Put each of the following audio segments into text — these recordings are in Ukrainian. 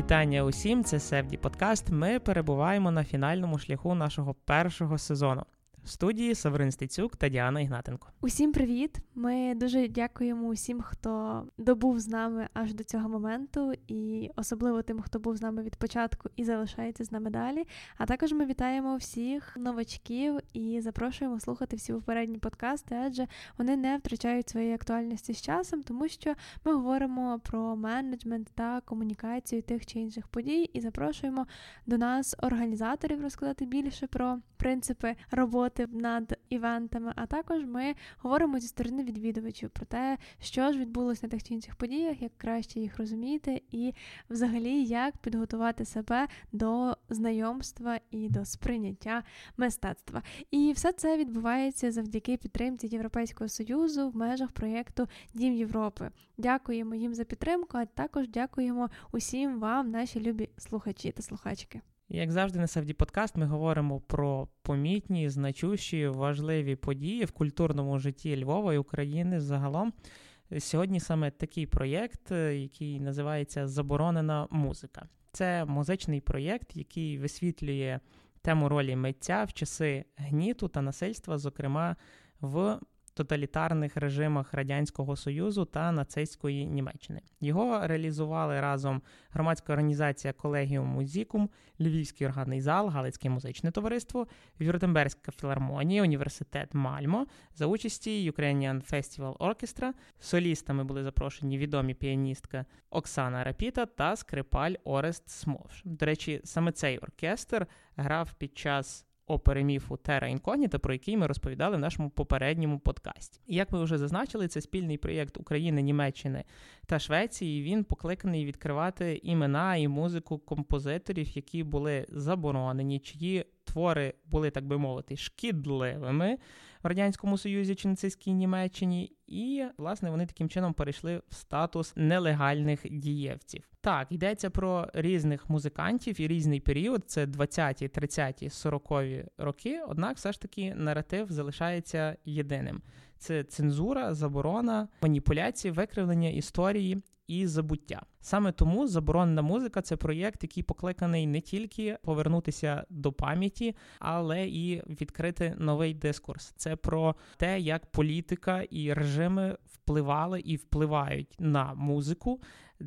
Вітання усім! Це Севді Подкаст. Ми перебуваємо на фінальному шляху нашого першого сезону. Студії Саврин Стецюк та Діана Ігнатенко. Усім привіт! Ми дуже дякуємо усім, хто добув з нами аж до цього моменту, і особливо тим, хто був з нами від початку і залишається з нами далі. А також ми вітаємо всіх новачків і запрошуємо слухати всі попередні подкасти, адже вони не втрачають своєї актуальності з часом, тому що ми говоримо про менеджмент та комунікацію тих чи інших подій, і запрошуємо до нас організаторів розказати більше про принципи роботи над івентами. А також ми говоримо зі сторони відвідувачів про те, що ж відбулося на тих чи інших подіях, як краще їх розуміти, і взагалі як підготувати себе до знайомства і до сприйняття мистецтва. І все це відбувається завдяки підтримці Європейського союзу в межах проєкту Дім Європи. Дякуємо їм за підтримку, а також дякуємо усім вам, наші любі слухачі та слухачки. Як завжди, на Савді Подкаст ми говоримо про помітні, значущі, важливі події в культурному житті Львова і України загалом. Сьогодні саме такий проєкт, е, який називається Заборонена музика. Це музичний проєкт, який висвітлює тему ролі митця в часи гніту та насильства, зокрема в тоталітарних режимах Радянського Союзу та нацистської Німеччини. Його реалізували разом громадська організація Колегіум Музікум, Львівський органний зал, Галицьке музичне товариство, Вюртемберзька філармонія, університет Мальмо за участі Ukrainian Festival Orchestra. Солістами були запрошені відомі піаністка Оксана Рапіта та скрипаль Орест Смовш. До речі, саме цей оркестр грав під час опери міфу Тера Інкогніта, про який ми розповідали в нашому попередньому подкасті. Як ми вже зазначили, це спільний проєкт України, Німеччини та Швеції. Він покликаний відкривати імена і музику композиторів, які були заборонені, чиї твори були, так би мовити, шкідливими в радянському союзі чи нацистській Німеччині, і власне вони таким чином перейшли в статус нелегальних дієвців. Так, йдеться про різних музикантів і різний період, це 20-ті, 30-ті, 40-ві роки. Однак, все ж таки, наратив залишається єдиним: це цензура, заборона, маніпуляції, викривлення історії і забуття. Саме тому заборонена музика це проєкт, який покликаний не тільки повернутися до пам'яті, але і відкрити новий дискурс. Це про те, як політика і режими впливали і впливають на музику.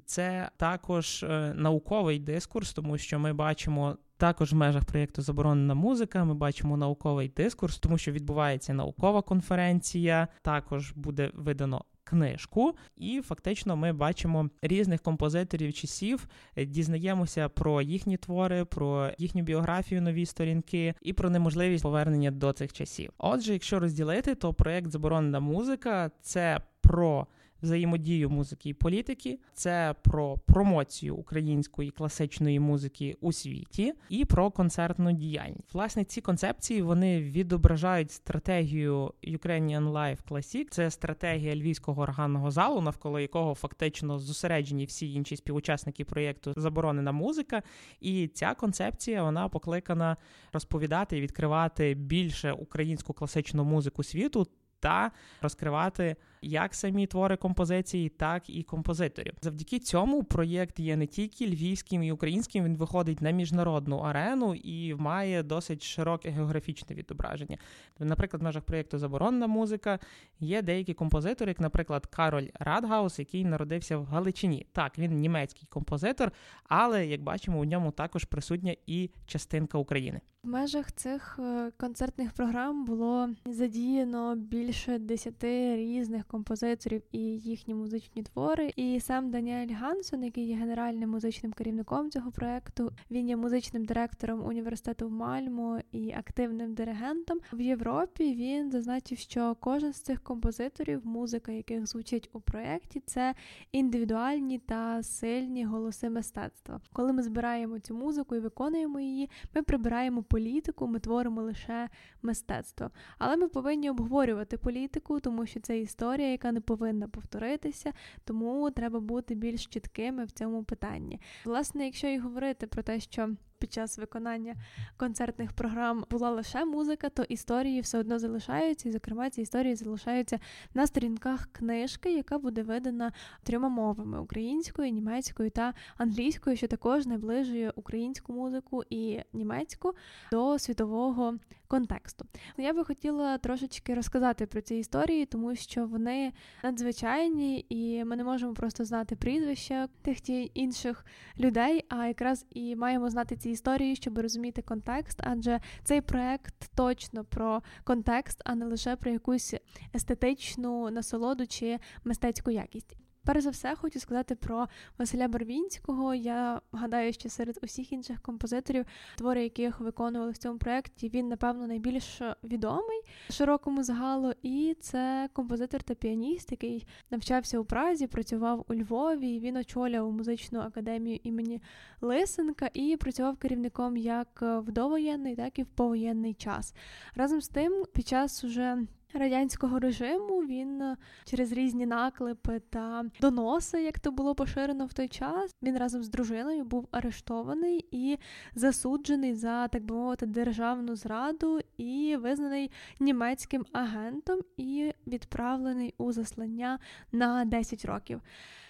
Це також е, науковий дискурс, тому що ми бачимо. Також в межах проєкту Заборонена музика ми бачимо науковий дискурс, тому що відбувається наукова конференція. Також буде видано книжку, і фактично ми бачимо різних композиторів часів, дізнаємося про їхні твори, про їхню біографію, нові сторінки і про неможливість повернення до цих часів. Отже, якщо розділити, то проект Заборонена музика це про взаємодію музики і політики, це про промоцію української класичної музики у світі і про концертну діяльність. Власне, ці концепції вони відображають стратегію Ukrainian Live Classic. Це стратегія львівського органного залу, навколо якого фактично зосереджені всі інші співучасники проєкту Заборонена музика. І ця концепція вона покликана розповідати і відкривати більше українську класичну музику світу та розкривати як самі твори композиції, так і композиторів. Завдяки цьому проєкт є не тільки львівським і українським, він виходить на міжнародну арену і має досить широке географічне відображення. Наприклад, в межах проєкту Заборонна музика є деякі композитори, як, наприклад, Кароль Радгаус, який народився в Галичині. Так, він німецький композитор, але як бачимо, у ньому також присутня і частинка України. В межах цих е, концертних програм було задіяно більше десяти різних композиторів і їхні музичні твори. І сам Даніель Гансон, який є генеральним музичним керівником цього проекту, він є музичним директором університету в Мальмо і активним диригентом в Європі. Він зазначив, що кожен з цих композиторів, музика яких звучить у проєкті, це індивідуальні та сильні голоси мистецтва. Коли ми збираємо цю музику і виконуємо її, ми прибираємо політику, ми творимо лише мистецтво. Але ми повинні обговорювати політику, тому що це історія, яка не повинна повторитися, тому треба бути більш чіткими в цьому питанні. Власне, якщо і говорити про те, що під час виконання концертних програм була лише музика, то історії все одно залишаються, і, зокрема, ці історії залишаються на сторінках книжки, яка буде видана трьома мовами українською, німецькою та англійською, що також наближує українську музику і німецьку до світового контексту. Я би хотіла трошечки розказати про ці історії, тому що вони надзвичайні, і ми не можемо просто знати прізвища тих ті інших людей, а якраз і маємо знати ці історії, щоб розуміти контекст, адже цей проект точно про контекст, а не лише про якусь естетичну насолоду чи мистецьку якість. Перш за все, хочу сказати про Василя Барвінського. Я гадаю, що серед усіх інших композиторів, твори яких виконували в цьому проєкті, він, напевно, найбільш відомий широкому загалу. І це композитор та піаніст, який навчався у Празі, працював у Львові. Він очолював музичну академію імені Лисенка і працював керівником як в довоєнний, так і в повоєнний час. Разом з тим, під час уже радянського режиму він е, через різні наклепи та доноси, як то було поширено в той час, він разом з дружиною був арештований і засуджений за так би мовити державну зраду і визнаний німецьким агентом і відправлений у заслання на 10 років.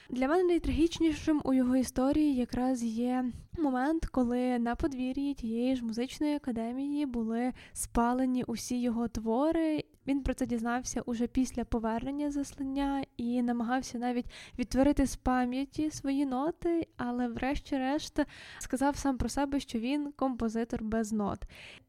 Для мене найтрагічнішим у його історії якраз є момент, коли на подвір'ї тієї ж музичної академії були спалені усі його твори. Він про це дізнався уже після повернення заслання і намагався навіть відтворити з пам'яті свої ноти, але, врешті-решт, сказав сам про себе, що він композитор без нот.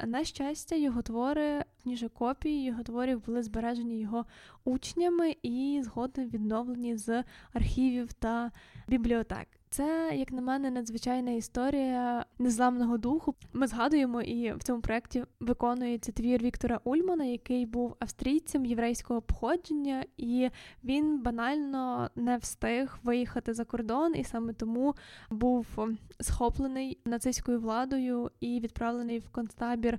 На щастя, його твори, ніже копії його творів були збережені його учнями і згодом відновлені з архівів та бібліотек. Це, як на мене, надзвичайна історія незламного духу. Ми згадуємо і в цьому проєкті виконується твір Віктора Ульмана, який був австрійцем єврейського походження, і він банально не встиг виїхати за кордон, і саме тому був схоплений нацистською владою і відправлений в концтабір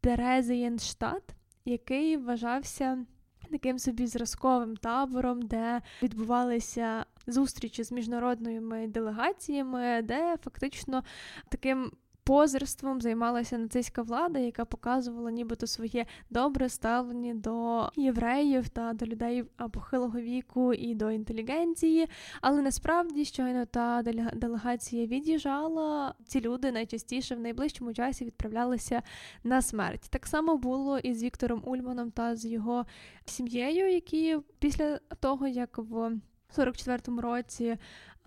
Терезієнштадт, який вважався таким собі зразковим табором, де відбувалися зустрічі з міжнародними делегаціями, де фактично таким позерством займалася нацистська влада, яка показувала нібито своє добре ставлення до євреїв та до людей похилого віку і до інтелігенції. Але насправді, щойно та делегація від'їжджала, ці люди найчастіше в найближчому часі відправлялися на смерть. Так само було і з Віктором Ульманом та з його сім'єю, які після того, як в 44-му році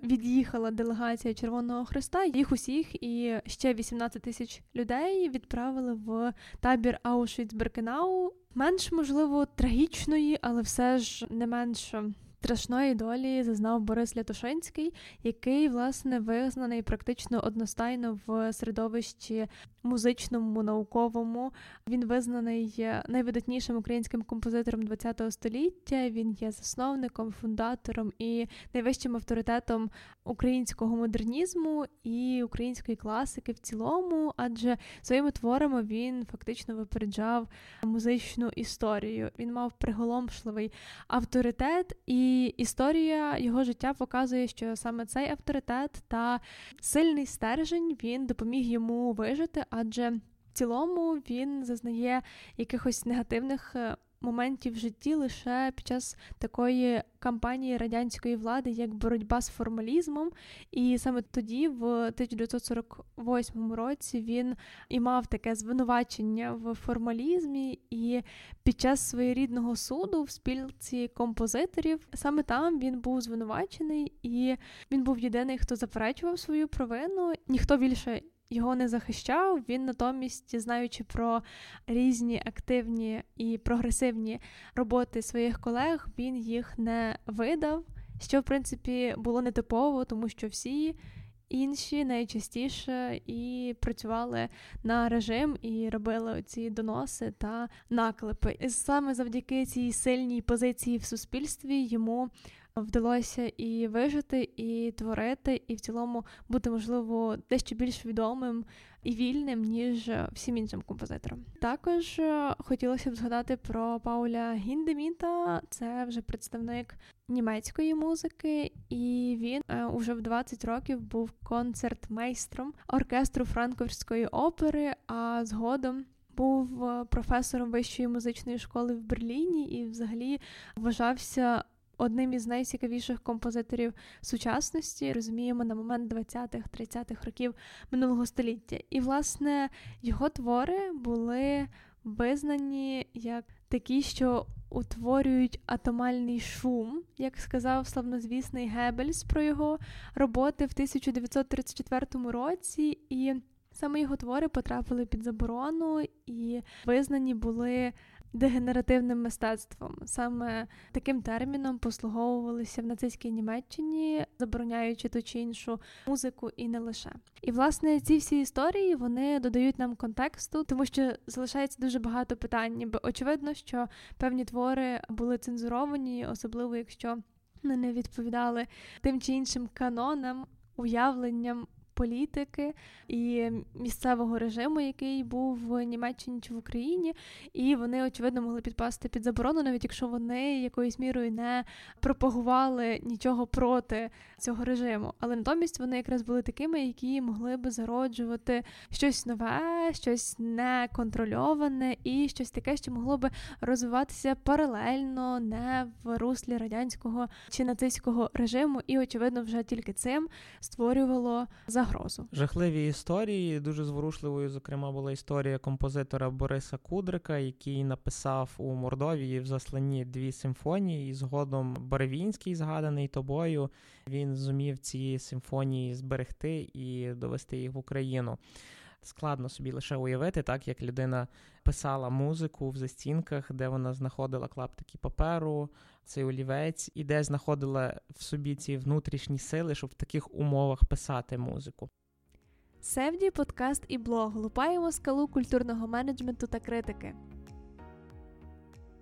від'їхала делегація Червоного Христа. Їх усіх і ще 18 тисяч людей відправили в табір Аушвіц-Беркенау. Менш можливо трагічної, але все ж не менш страшної долі зазнав Борис Лятошинський, який, власне, визнаний практично одностайно в середовищі музичному, науковому. Він визнаний найвидатнішим українським композитором ХХ століття. Він є засновником, фундатором і найвищим авторитетом українського модернізму і української класики в цілому, адже своїми творами він фактично випереджав музичну історію. Він мав приголомшливий авторитет, і історія його життя показує, що саме цей авторитет та сильний стержень він допоміг йому вижити, адже в цілому він зазнає якихось негативних е, моментів в житті лише під час такої кампанії радянської влади, як боротьба з формалізмом. І саме тоді, в 1948 році, він і мав таке звинувачення в формалізмі, і під час своєрідного суду в спілці композиторів саме там він був звинувачений, і він був єдиний, хто заперечував свою провину. Ніхто більше його не захищав. Він натомість, знаючи про різні активні і прогресивні роботи своїх колег, він їх не видав, що в принципі було нетипово, тому що всі. Інші найчастіше і працювали на режим і робили ці доноси та наклепи. І саме завдяки цій сильній позиції в суспільстві йому вдалося і вижити, і творити, і в цілому бути можливо дещо більш відомим і вільним, ніж всім іншим композиторам. Також е, хотілося б згадати про Пауля Гіндеміта, це вже представник німецької музики, і він е, уже в 20 років був концертмейстром оркестру Франкфуртської опери, а згодом. Був е, професором вищої музичної школи в Берліні і, взагалі, вважався одним із найцікавіших композиторів сучасності, розуміємо, на момент 20-30-х років минулого століття. І, власне, його твори були визнані як такі, що утворюють атомальний шум, як сказав славнозвісний Геббельс про його роботи в 1934 році. І Саме його твори потрапили під заборону і визнані були дегенеративним мистецтвом. Саме таким терміном послуговувалися в нацистській Німеччині, забороняючи ту чи іншу музику і не лише. І власне ці всі історії вони додають нам контексту, тому що залишається дуже багато питань, ніби очевидно, що певні твори були цензуровані, особливо якщо вони не відповідали тим чи іншим канонам, уявленням політики і місцевого режиму, який був в Німеччині чи в Україні, і вони очевидно могли підпасти під заборону, навіть якщо вони якоюсь мірою не пропагували нічого проти цього режиму. Але натомість вони якраз були такими, які могли би зароджувати щось нове, щось неконтрольоване і щось таке, що могло би розвиватися паралельно, не в руслі радянського чи нацистського режиму, і очевидно, вже тільки цим створювало загрозу загрозу. Жахливі історії. Дуже зворушливою, зокрема, була історія композитора Бориса Кудрика, який написав у Мордовії в засланні дві симфонії. І згодом Баревінський, згаданий тобою, він зумів ці симфонії зберегти і довести їх в Україну. Складно собі лише уявити, так як людина писала музику в застінках, де вона знаходила клаптики паперу, цей олівець, і де знаходила в собі ці внутрішні сили, щоб в таких умовах писати музику. Севді, подкаст і блог. Лупаємо скалу культурного менеджменту та критики.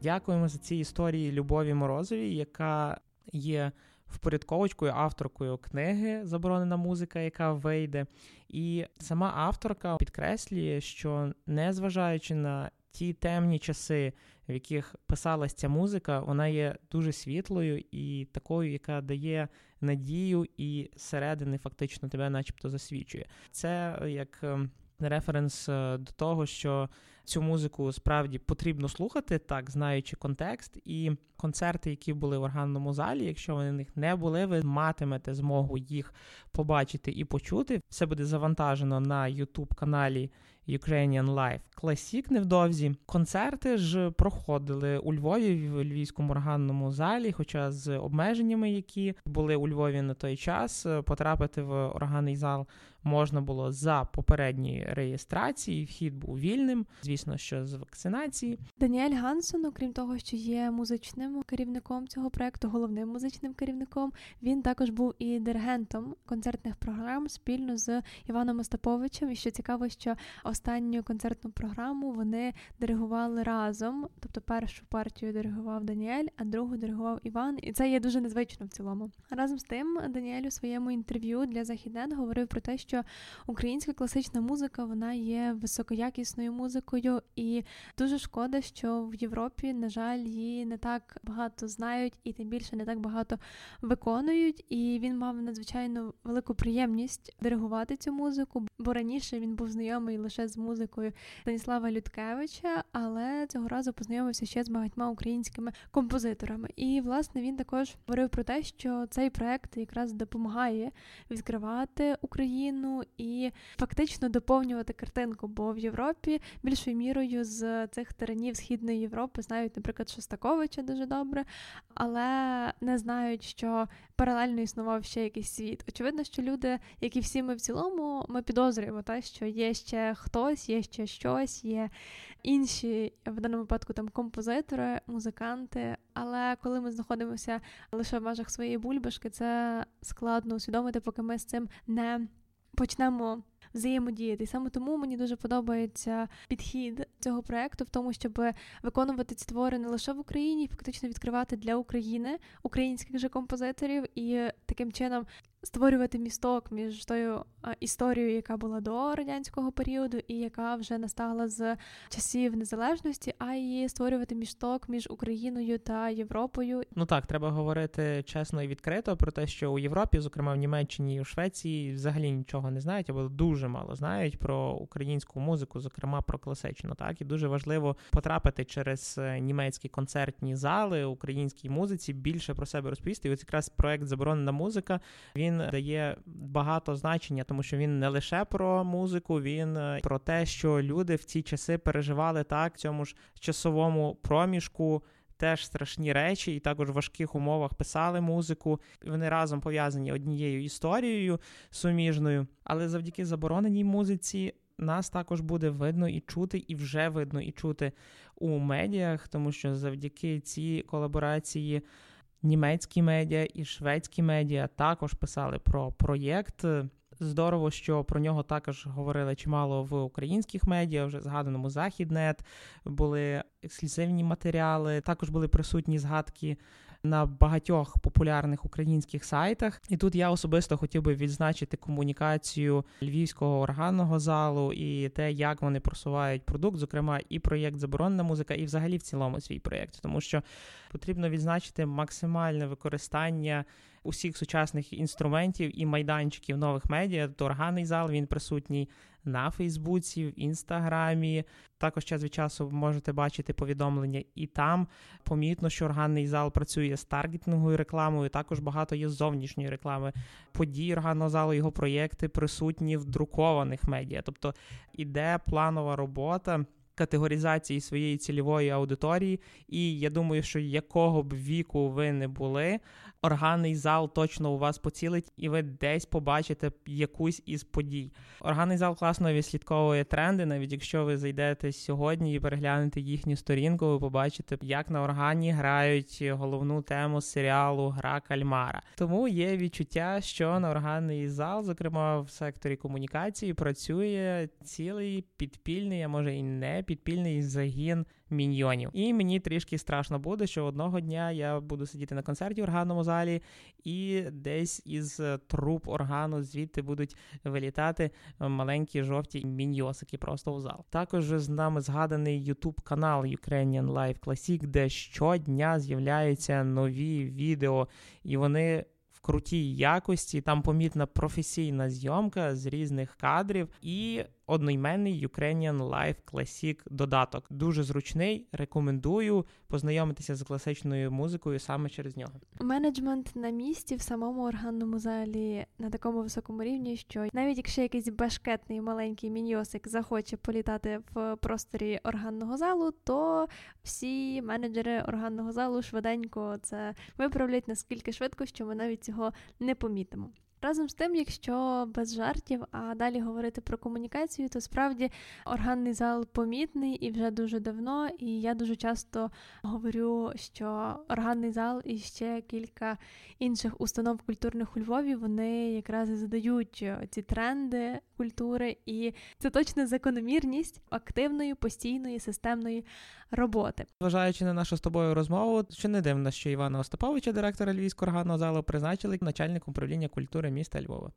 Дякуємо за ці історії Любові Морозовій, яка є впорядковочкою, авторкою книги Заборонена музика, яка вийде. І сама авторка підкреслює, що незважаючи на ті темні часи, в яких писалась ця музика, вона є дуже світлою і такою, яка дає надію і середини фактично тебе, начебто, засвічує. Це як ем, референс е, до того, що цю музику справді потрібно слухати, так знаючи контекст, і концерти, які були в органному залі, якщо вони в них не були, ви матимете змогу їх побачити і почути. Все буде завантажено на youtube каналі Ukrainian Life Classic невдовзі. Концерти ж проходили у Львові в Львівському органному залі, хоча з обмеженнями, які були у Львові на той час, потрапити в органний зал можна було за попередньої реєстрації. Вхід був вільним, звісно, що з вакцинації. Даніель Гансон, окрім того, що є музичним керівником цього проекту, головним музичним керівником, він також був і диригентом концертних програм спільно з Іваном Остаповичем. І що цікаво, що останню концертну програму вони диригували разом. Тобто, першу партію диригував Даніель, а другу диригував Іван. І це є дуже незвично в цілому. Разом з тим, Даніель у своєму інтерв'ю для Західнет говорив про те, що українська класична музика вона є високоякісною музикою, і дуже шкода, що в Європі, на жаль, її не так багато знають і тим більше не так багато виконують. І він мав надзвичайно велику приємність диригувати цю музику, бо раніше він був знайомий лише з музикою Станіслава Людкевича, але цього разу познайомився ще з багатьма українськими композиторами. І власне він також говорив про те, що цей проект якраз допомагає відкривати Україну. Україну і фактично доповнювати картинку, бо в Європі більшою мірою з цих теренів Східної Європи знають, наприклад, Шостаковича дуже добре, але не знають, що паралельно існував ще якийсь світ. Очевидно, що люди, як і всі ми в цілому, ми підозрюємо те, що є ще хтось, є ще щось, є інші в даному випадку там композитори, музиканти. Але коли ми знаходимося лише в межах своєї бульбашки, це складно усвідомити, поки ми з цим не почнемо взаємодіяти. Саме тому мені дуже подобається підхід цього проекту в тому, щоб виконувати ці твори не лише в Україні, фактично відкривати для України українських же композиторів і таким чином створювати місток між тою історією, яка була до радянського періоду, і яка вже настала з часів незалежності, а й створювати місток між Україною та Європою. Ну так, треба говорити чесно і відкрито про те, що у Європі, зокрема в Німеччині і у Швеції, взагалі нічого не знають, або дуже мало знають про українську музику, зокрема про класичну. Так і дуже важливо потрапити через е, німецькі концертні зали українській музиці, більше про себе розповісти. І ось якраз проект Заборонена музика. Він він дає багато значення, тому що він не лише про музику, він е, про те, що люди в ці часи переживали так в цьому ж часовому проміжку. Теж страшні речі, і також в важких умовах писали музику. Вони разом пов'язані однією історією суміжною, але завдяки забороненій музиці нас також буде видно і чути, і вже видно і чути у медіях, тому що завдяки цій колаборації німецькі медіа і шведські медіа також писали про проєкт. Здорово, що про нього також говорили чимало в українських медіа, вже згаданому Західнет були ексклюзивні матеріали. Також були присутні згадки на багатьох популярних українських сайтах. І тут я особисто хотів би відзначити комунікацію львівського органного залу і те, як вони просувають продукт, зокрема, і проєкт Заборонена музика, і взагалі в цілому свій проєкт, тому що потрібно відзначити максимальне використання усіх сучасних інструментів і майданчиків нових медіа. То органний зал він присутній на Фейсбуці, в Інстаграмі. Також час від часу можете бачити повідомлення, і там помітно, що органний зал працює з таргетинговою рекламою. Також багато є зовнішньої реклами. Події органного залу, його проєкти присутні в друкованих медіа. Тобто іде планова робота категоризації своєї цільової аудиторії, і я думаю, що якого б віку ви не були, органний зал точно у вас поцілить, і ви десь побачите якусь із подій. Органний зал класно відслідковує тренди, навіть якщо ви зайдете сьогодні і переглянете їхню сторінку, ви побачите, як на органі грають головну тему серіалу Гра Кальмара. Тому є відчуття, що на органний зал, зокрема в секторі комунікації, працює цілий підпільний, а може і не підпільний загін міньйонів. І мені трішки страшно буде, що одного дня я буду сидіти на концерті в органному залі, і десь із труб органу звідти будуть вилітати маленькі жовті міньйосики просто в зал. Також з нами згаданий youtube канал Ukrainian Live Classic, де щодня з'являються нові відео, і вони в крутій якості. Там помітна професійна зйомка з різних кадрів і одноіменний Ukrainian Live Classic додаток. Дуже зручний. Рекомендую познайомитися з класичною музикою саме через нього. Менеджмент на місці в самому органному залі на такому високому рівні, що навіть якщо якийсь бешкетний маленький міньосик захоче політати в просторі органного залу, то всі менеджери органного залу швиденько це виправлять наскільки швидко, що ми навіть цього не помітимо. Разом з тим, якщо без жартів, а далі говорити про комунікацію, то справді органний зал помітний і вже дуже давно. І я дуже часто говорю, що органний зал і ще кілька інших установ культурних у Львові вони якраз і задають ці тренди культури, і це точно закономірність активної, постійної, системної роботи. Зважаючи на нашу з тобою розмову, що не дивно, що Івана Остаповича, директора Львівського органного залу, призначили начальником управління культури міста Львова.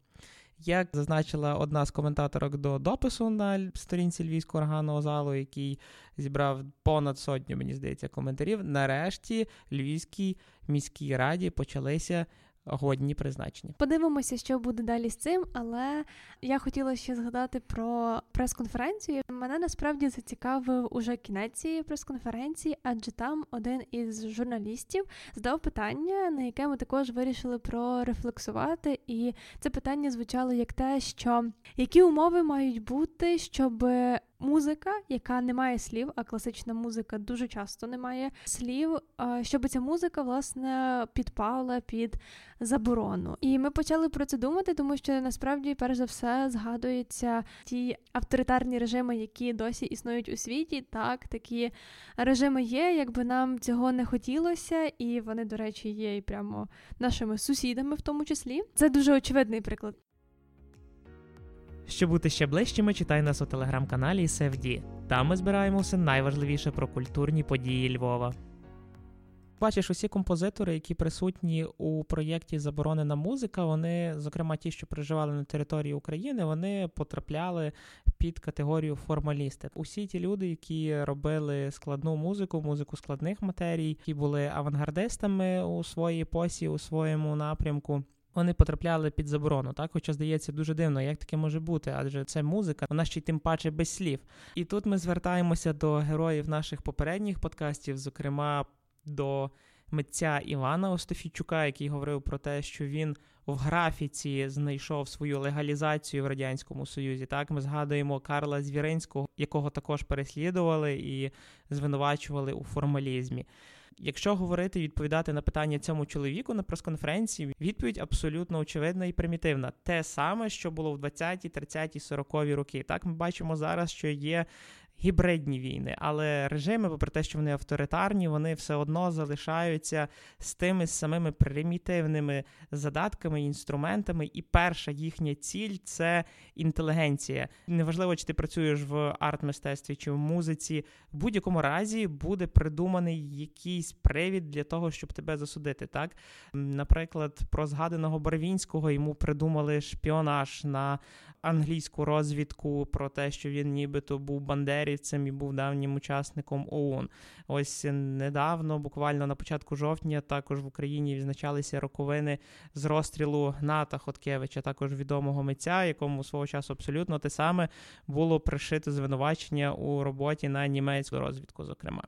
Як зазначила одна з коментаторок до допису на сторінці Львівського органного залу, який зібрав понад сотню, мені здається, коментарів. Нарешті Львівській міській раді почалися годні призначення. Подивимося, що буде далі з цим, але я хотіла ще згадати про прес-конференцію. Мене насправді зацікавив уже кінець цієї прес-конференції, адже там один із журналістів задав питання, на яке ми також вирішили прорефлексувати. І це питання звучало як те, що які умови мають бути, щоб музика, яка не має слів, а класична музика дуже часто не має слів, щоб ця музика власне підпала під заборону. І ми почали про це думати, тому що насправді, перш за все, згадуються ті авторитарні режими, які досі існують у світі. Так, такі режими є, якби нам цього не хотілося, і вони, до речі, є і прямо нашими сусідами, в тому числі. Це дуже очевидний приклад. Щоб бути ще ближчими, читай нас у телеграм-каналі SFD. Там ми збираємо все найважливіше про культурні події Львова. Бачиш, усі композитори, які присутні у проєкті Заборонена музика, вони, зокрема, ті, що проживали на території України, вони потрапляли під категорію формалісти. Усі ті люди, які робили складну музику, музику складних матерій, які були авангардистами у своїй посі, у своєму напрямку. Вони потрапляли під заборону, так хоча здається дуже дивно, як таке може бути, адже це музика, вона ще й тим паче без слів. І тут ми звертаємося до героїв наших попередніх подкастів, зокрема до митця Івана Остафійчука, який говорив про те, що він в графіці знайшов свою легалізацію в радянському союзі. Так ми згадуємо Карла Звіринського, якого також переслідували і звинувачували у формалізмі. Якщо говорити і відповідати на питання цьому чоловіку на прес-конференції, відповідь абсолютно очевидна і примітивна. Те саме, що було в 20-ті, 30-ті, 40-ті роки. Так ми бачимо зараз, що є гібридні війни, але режими, попри те, що вони авторитарні, вони все одно залишаються з тими самими примітивними задатками, інструментами. І перша їхня ціль це інтелігенція. Неважливо, чи ти працюєш в арт-мистецтві чи в музиці, в будь-якому разі буде придуманий якийсь привід для того, щоб тебе засудити. Так, наприклад, про згаданого Барвінського йому придумали шпіонаж на англійську розвідку про те, що він нібито був бандерівцем і був давнім учасником ОУН. Ось недавно, буквально на початку жовтня, також в Україні відзначалися роковини з розстрілу Гната Хоткевича, також відомого митця, якому свого часу абсолютно те саме було пришито звинувачення у роботі на німецьку розвідку, зокрема.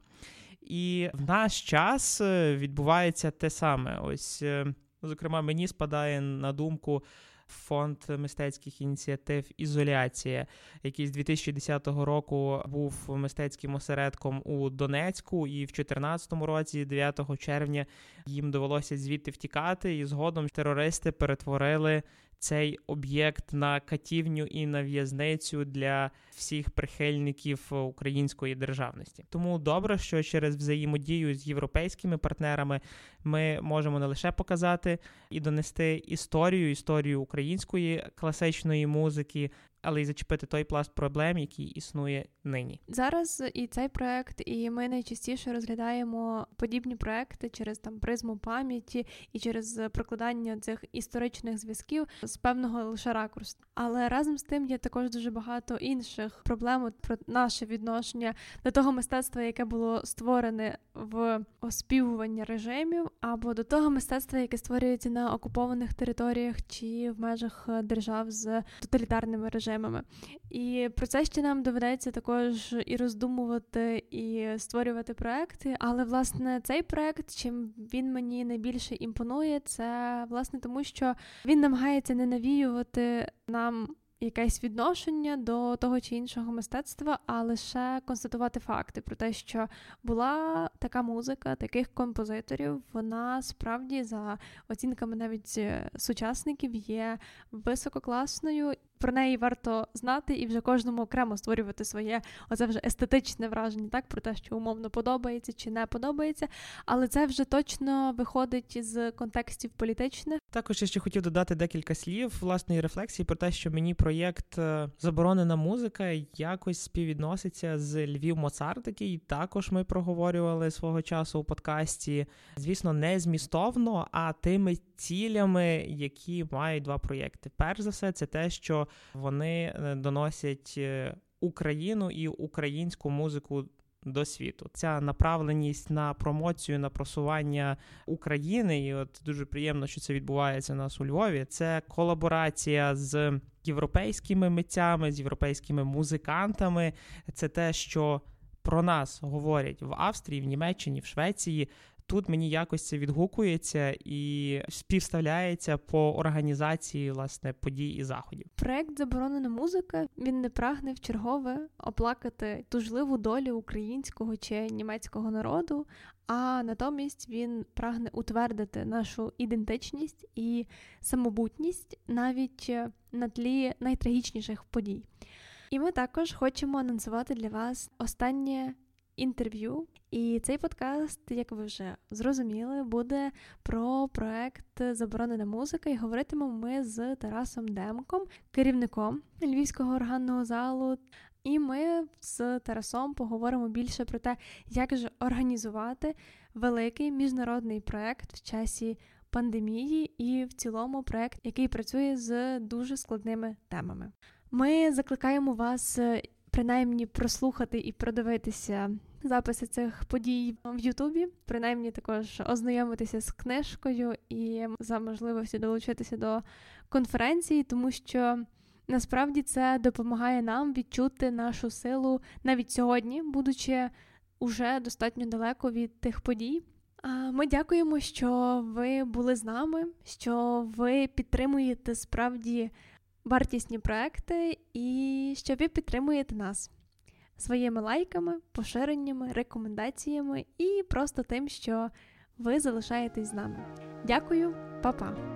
І в наш час е, відбувається те саме. Ось, е, зокрема, мені спадає на думку фонд мистецьких ініціатив Ізоляція, який з 2010 року був мистецьким осередком у Донецьку, і в 2014 році, 9 червня, їм довелося звідти втікати, і згодом терористи перетворили цей об'єкт на катівню і на в'язницю для всіх прихильників української державності. Тому добре, що через взаємодію з європейськими партнерами ми можемо не лише показати і донести історію, історію української класичної музики, але й зачепити той пласт проблем, який існує нині. Зараз і цей проект, і ми найчастіше розглядаємо подібні проекти через там призму пам'яті і через прокладання цих історичних зв'язків з певного лише ракурсу. Але разом з тим є також дуже багато інших проблем про наше відношення до того мистецтва, яке було створене в оспівування режимів, або до того мистецтва, яке створюється на окупованих територіях чи в межах держав з тоталітарними режимами проблемами. І про це ще нам доведеться також і роздумувати, і створювати проекти. Але власне цей проект, чим він мені найбільше імпонує, це власне тому, що він намагається не навіювати нам. Якесь відношення до того чи іншого мистецтва, а лише констатувати факти про те, що була така музика, таких композиторів, вона справді за оцінками навіть сучасників є висококласною про неї варто знати і вже кожному окремо створювати своє оце вже естетичне враження, так про те, що умовно подобається чи не подобається, але це вже точно виходить з контекстів політичних. Також я ще хотів додати декілька слів власної рефлексії про те, що мені проєкт е, Заборонена музика якось співвідноситься з Львів Моцарт, який також ми проговорювали свого часу у подкасті. Звісно, не змістовно, а тими цілями, які мають два проєкти. Перш за все, це те, що вони е, доносять е, Україну і українську музику. До світу ця направленість на промоцію, на просування України, і от дуже приємно, що це відбувається у нас у Львові. Це колаборація з європейськими митцями, з європейськими музикантами. Це те, що про нас говорять в Австрії, в Німеччині, в Швеції. Тут мені якось це відгукується і співставляється по організації власне подій і заходів. Проект Заборонена музика він не прагне в чергове оплакати тужливу долю українського чи німецького народу, а натомість він прагне утвердити нашу ідентичність і самобутність навіть на тлі найтрагічніших подій. І ми також хочемо анонсувати для вас останнє інтерв'ю. І цей подкаст, як ви вже зрозуміли, буде про проект Заборонена музика. І говоритимемо ми з Тарасом Демком, керівником Львівського органного залу. І ми з Тарасом поговоримо більше про те, як же організувати великий міжнародний проект в часі пандемії і в цілому проект, який працює з дуже складними темами. Ми закликаємо вас принаймні прослухати і продивитися записи цих подій в Ютубі, принаймні також ознайомитися з книжкою і за можливості долучитися до конференції, тому що. Насправді це допомагає нам відчути нашу силу навіть сьогодні, будучи уже достатньо далеко від тих подій. Ми дякуємо, що ви були з нами, що ви підтримуєте справді вартісні проекти і що ви підтримуєте нас своїми лайками, поширеннями, рекомендаціями і просто тим, що ви залишаєтесь з нами. Дякую, па-па!